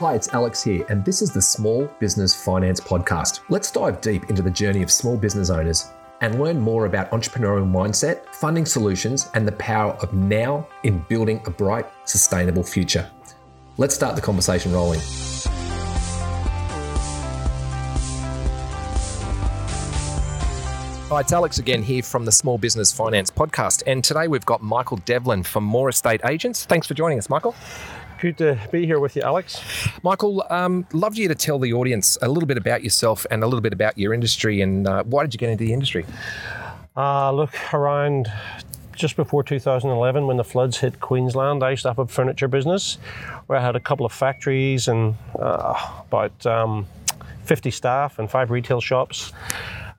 Hi, it's Alex here, and this is the Small Business Finance Podcast. Let's dive deep into the journey of small business owners and learn more about entrepreneurial mindset, funding solutions, and the power of now in building a bright, sustainable future. Let's start the conversation rolling. Hi, it's Alex again here from the Small Business Finance Podcast. And today we've got Michael Devlin from More Estate Agents. Thanks for joining us, Michael. Good to be here with you, Alex. Michael, um, love you to tell the audience a little bit about yourself and a little bit about your industry and uh, why did you get into the industry? Uh, look, around just before 2011, when the floods hit Queensland, I used to have a furniture business where I had a couple of factories and uh, about um, 50 staff and five retail shops.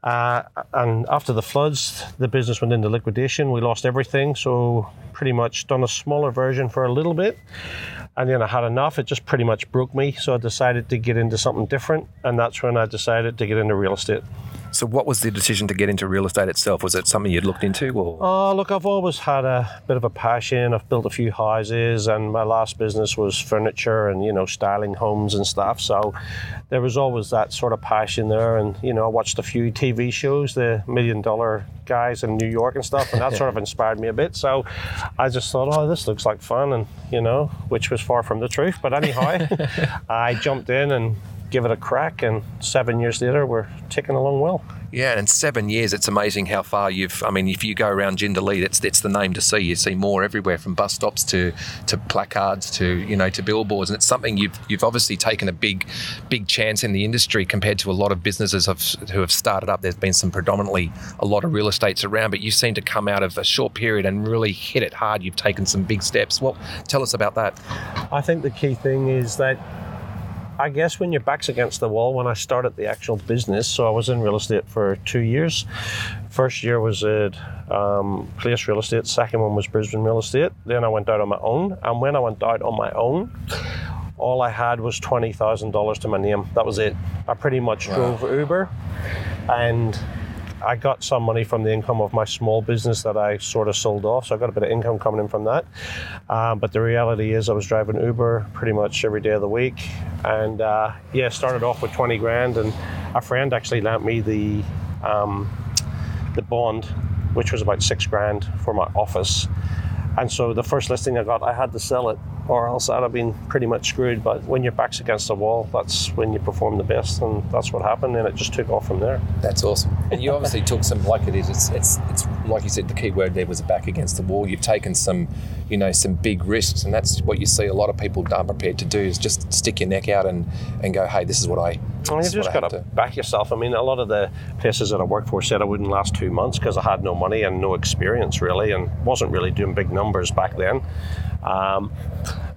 Uh, and after the floods, the business went into liquidation. We lost everything, so pretty much done a smaller version for a little bit. And then I had enough. It just pretty much broke me. So I decided to get into something different. And that's when I decided to get into real estate. So, what was the decision to get into real estate itself? Was it something you'd looked into, or? Oh, look, I've always had a bit of a passion. I've built a few houses, and my last business was furniture and you know styling homes and stuff. So, there was always that sort of passion there. And you know, I watched a few TV shows, the Million Dollar Guys in New York and stuff, and that sort of inspired me a bit. So, I just thought, oh, this looks like fun, and you know, which was far from the truth. But anyhow, I jumped in and give it a crack, and seven years later, we're ticking along well. Yeah, and in seven years, it's amazing how far you've. I mean, if you go around Jindalee, that's it's the name to see. You see more everywhere, from bus stops to to placards to you know to billboards, and it's something you've you've obviously taken a big big chance in the industry compared to a lot of businesses have, who have started up. There's been some predominantly a lot of real estates around, but you seem to come out of a short period and really hit it hard. You've taken some big steps. Well, tell us about that. I think the key thing is that I guess when your back's against the wall, when I started the actual business, so I was in real estate for two years. First year was at um, Place Real Estate, second one was Brisbane Real Estate. Then I went out on my own, and when I went out on my own, all I had was $20,000 to my name. That was it. I pretty much wow. drove Uber and I got some money from the income of my small business that I sort of sold off, so I got a bit of income coming in from that. Um, but the reality is, I was driving Uber pretty much every day of the week, and uh, yeah, started off with 20 grand, and a friend actually lent me the um, the bond, which was about six grand for my office. And so the first listing I got, I had to sell it or else I'd have been pretty much screwed. But when your back's against the wall, that's when you perform the best, and that's what happened. And it just took off from there. That's awesome. And you obviously took some, like it is, it's, it's, it's like you said, the key word there was back against the wall. You've taken some, you know, some big risks, and that's what you see a lot of people aren't prepared to do is just stick your neck out and, and go, hey, this is what I. Well, you just got to back yourself. I mean, a lot of the places that I worked for said I wouldn't last two months because I had no money and no experience really, and wasn't really doing big numbers back then. Um,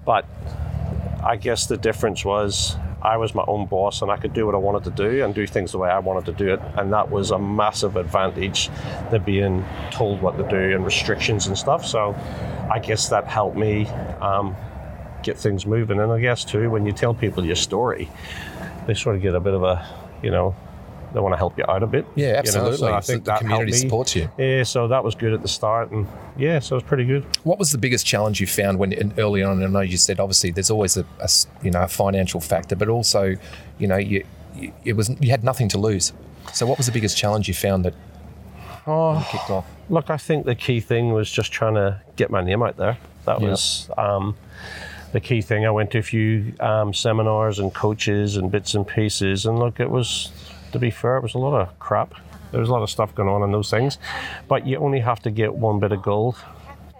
but I guess the difference was I was my own boss and I could do what I wanted to do and do things the way I wanted to do it. And that was a massive advantage than being told what to do and restrictions and stuff. So I guess that helped me um, get things moving. And I guess too, when you tell people your story, they sort of get a bit of a, you know, they want to help you out a bit. Yeah, absolutely. You know? So I think the that community supports you. Yeah, so that was good at the start, and yeah, so it was pretty good. What was the biggest challenge you found when early on? I know you said obviously there's always a, a you know a financial factor, but also you know you, you, it was you had nothing to lose. So what was the biggest challenge you found that oh, kicked off? Look, I think the key thing was just trying to get my name out there. That was. Um, the key thing. I went to a few um, seminars and coaches and bits and pieces, and look, it was to be fair, it was a lot of crap. There was a lot of stuff going on in those things, but you only have to get one bit of gold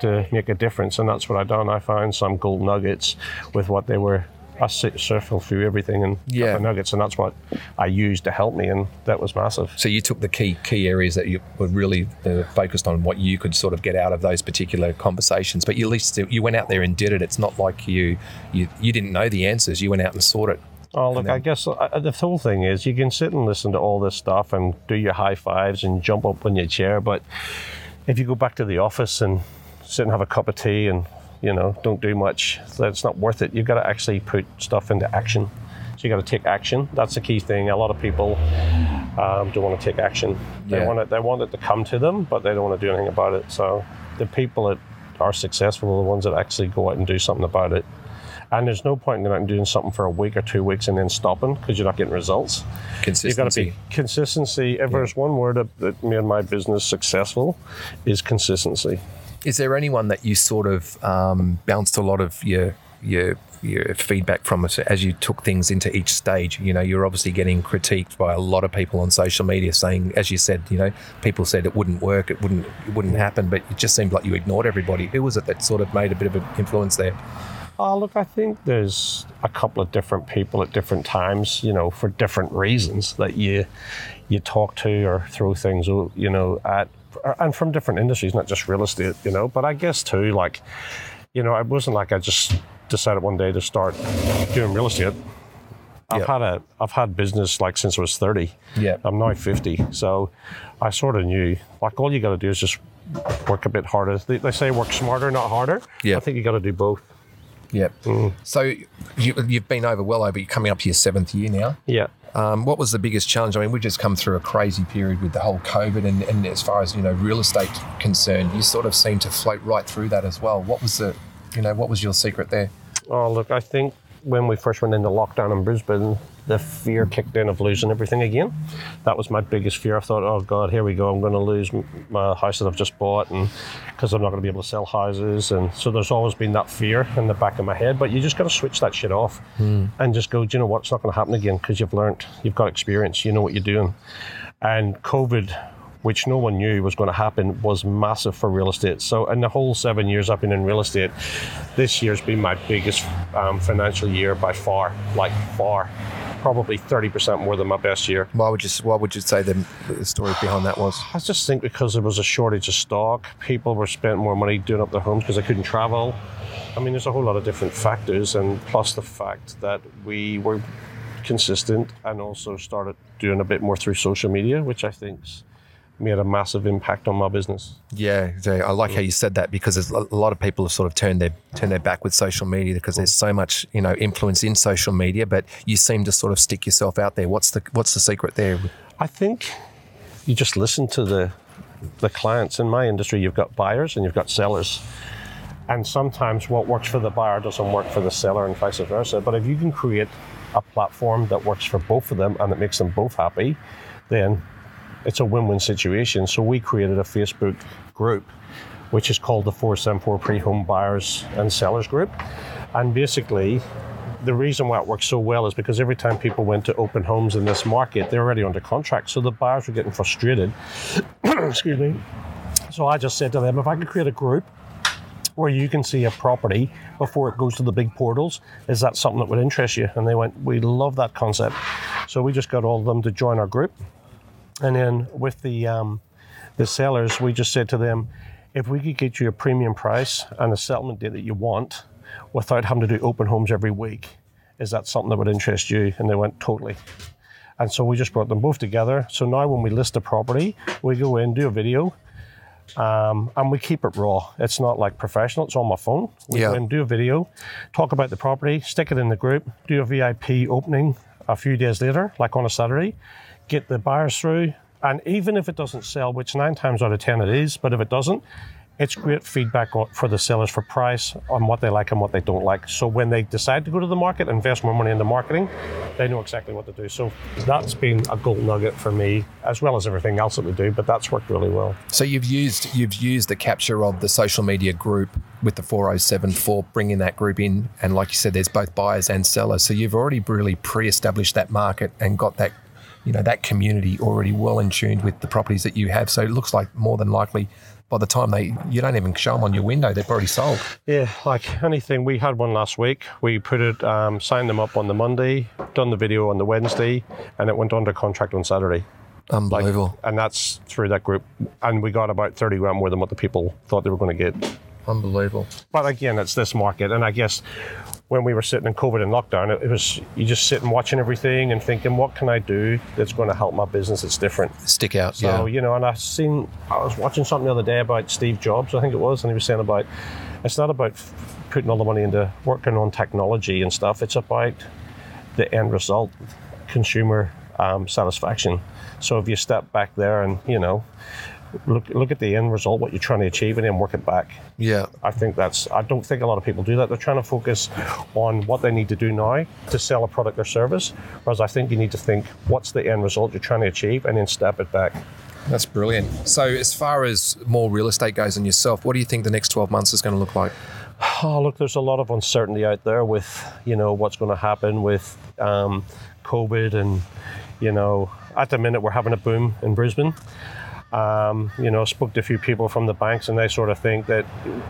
to make a difference, and that's what I done. I found some gold nuggets with what they were. I circled through everything and yeah. got the nuggets, and that's what I used to help me, and that was massive. So you took the key key areas that you were really uh, focused on, what you could sort of get out of those particular conversations. But you at least you went out there and did it. It's not like you you you didn't know the answers. You went out and sought it. Oh, look, then... I guess uh, the whole thing is you can sit and listen to all this stuff and do your high fives and jump up on your chair, but if you go back to the office and sit and have a cup of tea and you know don't do much, that's not worth it. You've got to actually put stuff into action. So you got to take action. That's the key thing. A lot of people um, don't want to take action. They yeah. want it. They want it to come to them, but they don't want to do anything about it. So the people that are successful are the ones that actually go out and do something about it And there's no point in going out and doing something for a week or two weeks and then stopping because you're not getting results. You've got to Consistency. be consistency. If there's one word that, that made my business successful, is consistency. Is there anyone that you sort of um, bounced a lot of your your your feedback from us as you took things into each stage? You know, you're obviously getting critiqued by a lot of people on social media, saying, as you said, you know, people said it wouldn't work, it wouldn't it wouldn't happen, but it just seemed like you ignored everybody. Who was it that sort of made a bit of an influence there? Oh, look, I think there's a couple of different people at different times, you know, for different reasons that you you talk to or throw things, you know, at and from different industries, not just real estate, you know. But I guess too, like, you know, it wasn't like I just decided one day to start doing real estate. I've Yeah. had a I've had business like since I was 30. Yeah. I'm now 50, so I sort of knew like all you got to do is just work a bit harder. They, they say work smarter, not harder. Yeah. I think you got to do both. Yep. Mm. So you, you've been over well over. You're coming up to your seventh year now. Yeah. Um, what was the biggest challenge? I mean, we've just come through a crazy period with the whole COVID, and, and as far as you know, real estate concerned, you sort of seem to float right through that as well. What was the, you know, what was your secret there? Oh, look, I think when we first went into lockdown in Brisbane, the fear kicked in of losing everything again. That was my biggest fear. I thought, oh God, here we go. I'm going to lose my house that I've just bought, and because I'm not going to be able to sell houses, and so there's always been that fear in the back of my head. But you just got to switch that shit off and just go. Do you know what? It's not going to happen again because you've learned, you've got experience, you know what you're doing. And COVID which no one knew was going to happen, was massive for real estate. So, in the whole seven years I've been in real estate, this year's been my biggest um, financial year by far, like far, probably 30% more than my best year. Why would you Why would you say the, the story behind that was? I just think because there was a shortage of stock, people were spending more money doing up their homes because they couldn't travel. I mean, there's a whole lot of different factors, and plus the fact that we were consistent and also started doing a bit more through social media, which I think's made a massive impact on my business. Yeah, I like how you said that because there's a lot of people have sort of turned their turned their back with social media because there's so much you know influence in social media, but you seem to sort of stick yourself out there. What's the What's the secret there? I think you just listen to the the clients in my industry. You've got buyers and you've got sellers, and sometimes what works for the buyer doesn't work for the seller, and vice versa. But if you can create a platform that works for both of them and it makes them both happy, then it's a win-win situation. So we created a Facebook group, which is called the 474 Pre-Home Buyers and Sellers Group, and basically the reason why it works so well is because every time people went to open homes in this market, they're already under contract. So the buyers were getting frustrated. Excuse me. So I just said to them, if I could create a group where you can see a property before it goes to the big portals, is that something that would interest you? And they went, we love that concept. So we just got all of them to join our group. And then with the um, the sellers, we just said to them, if we could get you a premium price and a settlement date that you want, without having to do open homes every week, is that something that would interest you? And they went totally. And so we just brought them both together. So now when we list a property, we go in, do a video, um, and we keep it raw. It's not like professional. It's on my phone. We Yeah. go in, do a video, talk about the property, stick it in the group, do a VIP opening a few days later, like on a Saturday, get the buyers through. And even if it doesn't sell, which nine times out of ten it is, but if it doesn't, it's great feedback for the sellers for price on what they like and what they don't like. So when they decide to go to the market, invest more money in the marketing, they know exactly what to do. So that's been a gold nugget for me, as well as everything else that we do. But that's worked really well. So you've used you've used the capture of the social media group with the 4074 bringing that group in, and like you said, there's both buyers and sellers. So you've already really pre-established that market and got that, you know, that community already well in tuned with the properties that you have. So it looks like more than likely, by the time they you don't even show them on your window, they've already sold. Yeah, like anything. We had one last week. We put it, um, signed them up on the Monday, done the video on the Wednesday, and it went under contract on Saturday. Unbelievable, And that's through that group. And we got about 30 grand more than what the people thought they were going to get. unbelievable. But again, it's this market. And I guess when we were sitting in COVID and lockdown, it, it was you just sitting watching everything and thinking, what can I do that's going to help my business that's different? Stick out, So, yeah. you know, and I seen, I was watching something the other day about Steve Jobs, I think it was, and he was saying about it's not about putting all the money into working on technology and stuff, it's about the end result, consumer um, satisfaction. So if you step back there and, you know, look look at the end result, what you're trying to achieve, and then work it back. Yeah. I think that's. I don't think a lot of people do that. They're trying to focus on what they need to do now to sell a product or service, whereas I think you need to think what's the end result you're trying to achieve, and then step it back. That's brilliant. So, as far as more real estate goes and yourself, what do you think the next 12 months is going to look like? Oh, look, there's a lot of uncertainty out there with, you know, what's going to happen with um, COVID and, you know, at the minute we're having a boom in Brisbane. Um, you know, spoke to a few people from the banks, and they sort of think that,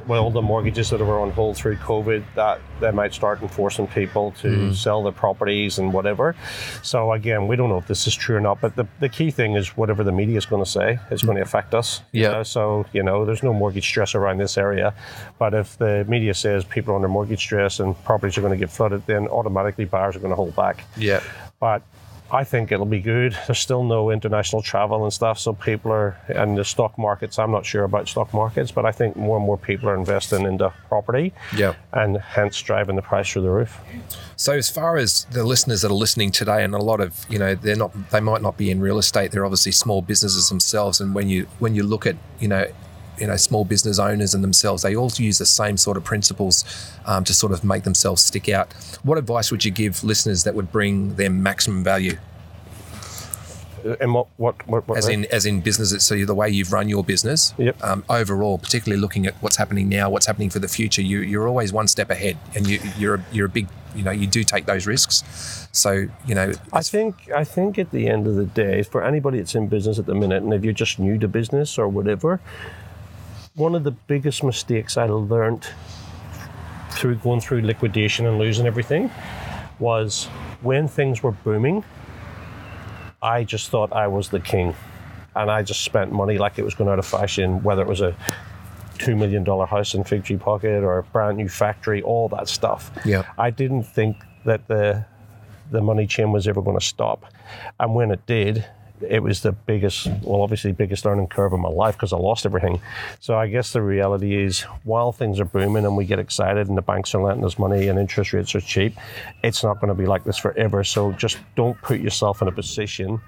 with all the mortgages that were on hold through COVID, that they might start enforcing people to mm. sell their properties and whatever. So again, we don't know if this is true or not. But the, the key thing is whatever the media is going to say is going to affect us. Yeah. know? So you know, there's no mortgage stress around this area, but if the media says people are under mortgage stress and properties are going to get flooded, then automatically buyers are going to hold back. Yeah. But I think it'll be good. There's still no international travel and stuff, so people are in the stock markets. I'm not sure about stock markets, but I think more and more people are investing into property, yeah, and hence driving the price through the roof. So, as far as the listeners that are listening today, and a lot of you know, they're not, they might not be in real estate. They're obviously small businesses themselves, and when you when you look at you know you know small business owners and themselves they all use the same sort of principles um, to sort of make themselves stick out. What advice would you give listeners that would bring them maximum value? And what, what, what, what as in as in business so the way you've run your business. Yep. um, overall particularly looking at what's happening now what's happening for the future you, you're always one step ahead and you, you're a, you're a big you know you do take those risks. So you know i think i think at the end of the day for anybody that's in business at the minute and if you're just new to business or whatever one of the biggest mistakes I learned through going through liquidation and losing everything was when things were booming, I just thought I was the king. And I just spent money like it was going out of fashion, whether it was a $2 million house in Fig Tree Pocket or a brand new factory, all that stuff. Yeah. I didn't think that the, the money chain was ever going to stop. And when it did, it was the biggest, well, obviously, biggest learning curve of my life because I lost everything. So I guess the reality is, while things are booming and we get excited and the banks are lending us money and interest rates are cheap, it's not going to be like this forever. So just don't put yourself in a position.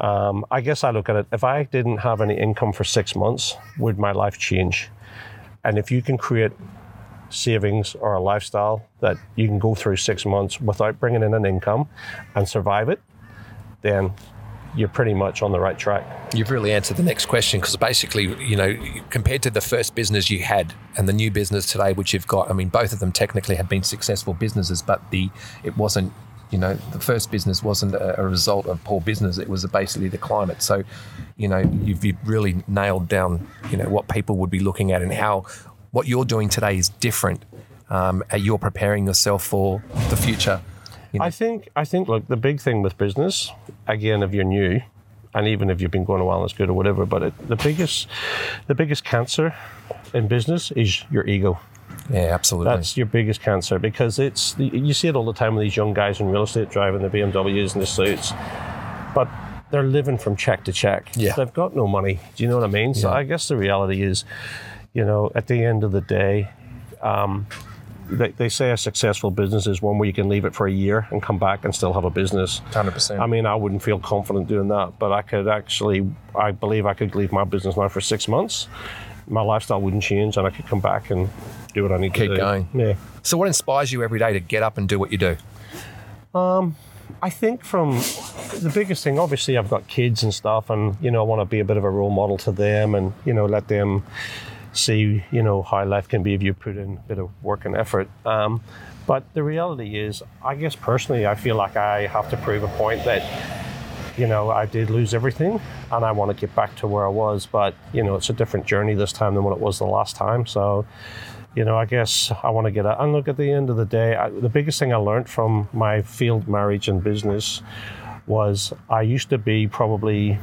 Um, I guess I look at it if I didn't have any income for six months, would my life change? And if you can create savings or a lifestyle that you can go through six months without bringing in an income and survive it, then you're pretty much on the right track. You've really answered the next question because basically, you know, compared to the first business you had and the new business today, which you've got, I mean, both of them technically have been successful businesses, but the it wasn't, you know, the first business wasn't a, a result of poor business. It was basically the climate. So, you know, you've, you've really nailed down, you know, what people would be looking at and how what you're doing today is different. Um, you're preparing yourself for the future. You know? I think I think look the big thing with business again if you're new and even if you've been going a while it's good or whatever but it, the biggest the biggest cancer in business is your ego. Yeah absolutely. That's your biggest cancer because it's you see it all the time with these young guys in real estate driving the BMWs and the suits but they're living from check to check. Yeah. They've got no money. Do you know what I mean? So I guess the reality is you know at the end of the day um, they, they say a successful business is one where you can leave it for a year and come back and still have a business. 100%. I mean, I wouldn't feel confident doing that, but I could actually, I believe I could leave my business now for six months. My lifestyle wouldn't change and I could come back and do what I need Keep to do. going. Yeah. So, what inspires you every day to get up and do what you do? Um, I think from the biggest thing, obviously, I've got kids and stuff, and you know, I want to be a bit of a role model to them, and you know, let them see, you know, how life can be if you put in a bit of work and effort. Um, but the reality is, I guess personally, I feel like I have to prove a point that, you know, I did lose everything and I want to get back to where I was. But, you know, it's a different journey this time than what it was the last time. So, you know, I guess I want to get out. And look, at the end of the day, I, the biggest thing I learned from my field marriage and business was I used to be probably,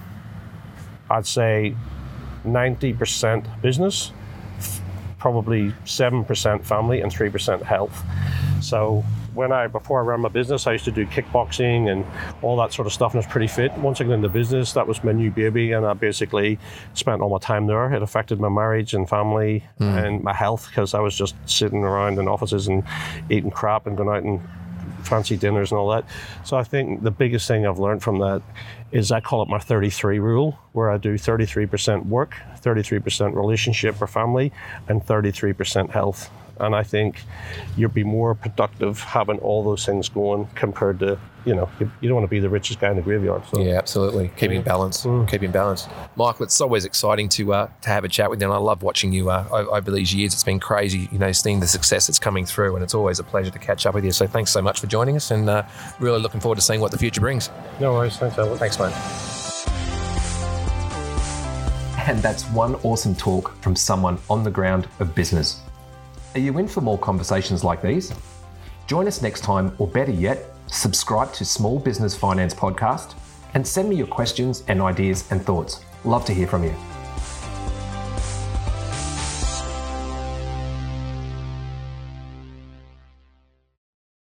I'd say, 90% business, probably 7% family, and 3% health. So when I before I ran my business, I used to do kickboxing and all that sort of stuff, and I was pretty fit. Once I got into business, that was my new baby, and I basically spent all my time there. It affected my marriage and family mm. and my health because I was just sitting around in offices and eating crap and going out and fancy dinners and all that. So I think the biggest thing I've learned from that is I call it my 33 rule, where I do 33% work, 33% relationship or family, and 33% health. And I think you'll be more productive having all those things going compared to, you know, you, you don't want to be the richest guy in the graveyard. So. Yeah, absolutely. Keeping balance. Mm. Keeping balance. Michael, it's always exciting to uh, to have a chat with you, and I love watching you uh, over these years. It's been crazy, you know, seeing the success that's coming through, and it's always a pleasure to catch up with you. So thanks so much for joining us, and uh, really looking forward to seeing what the future brings. No worries. Thanks, Alan. Thanks, mate. And that's one awesome talk from someone on the ground of business. Are you in for more conversations like these? Join us next time, or better yet, subscribe to Small Business Finance Podcast and send me your questions and ideas and thoughts. Love to hear from you.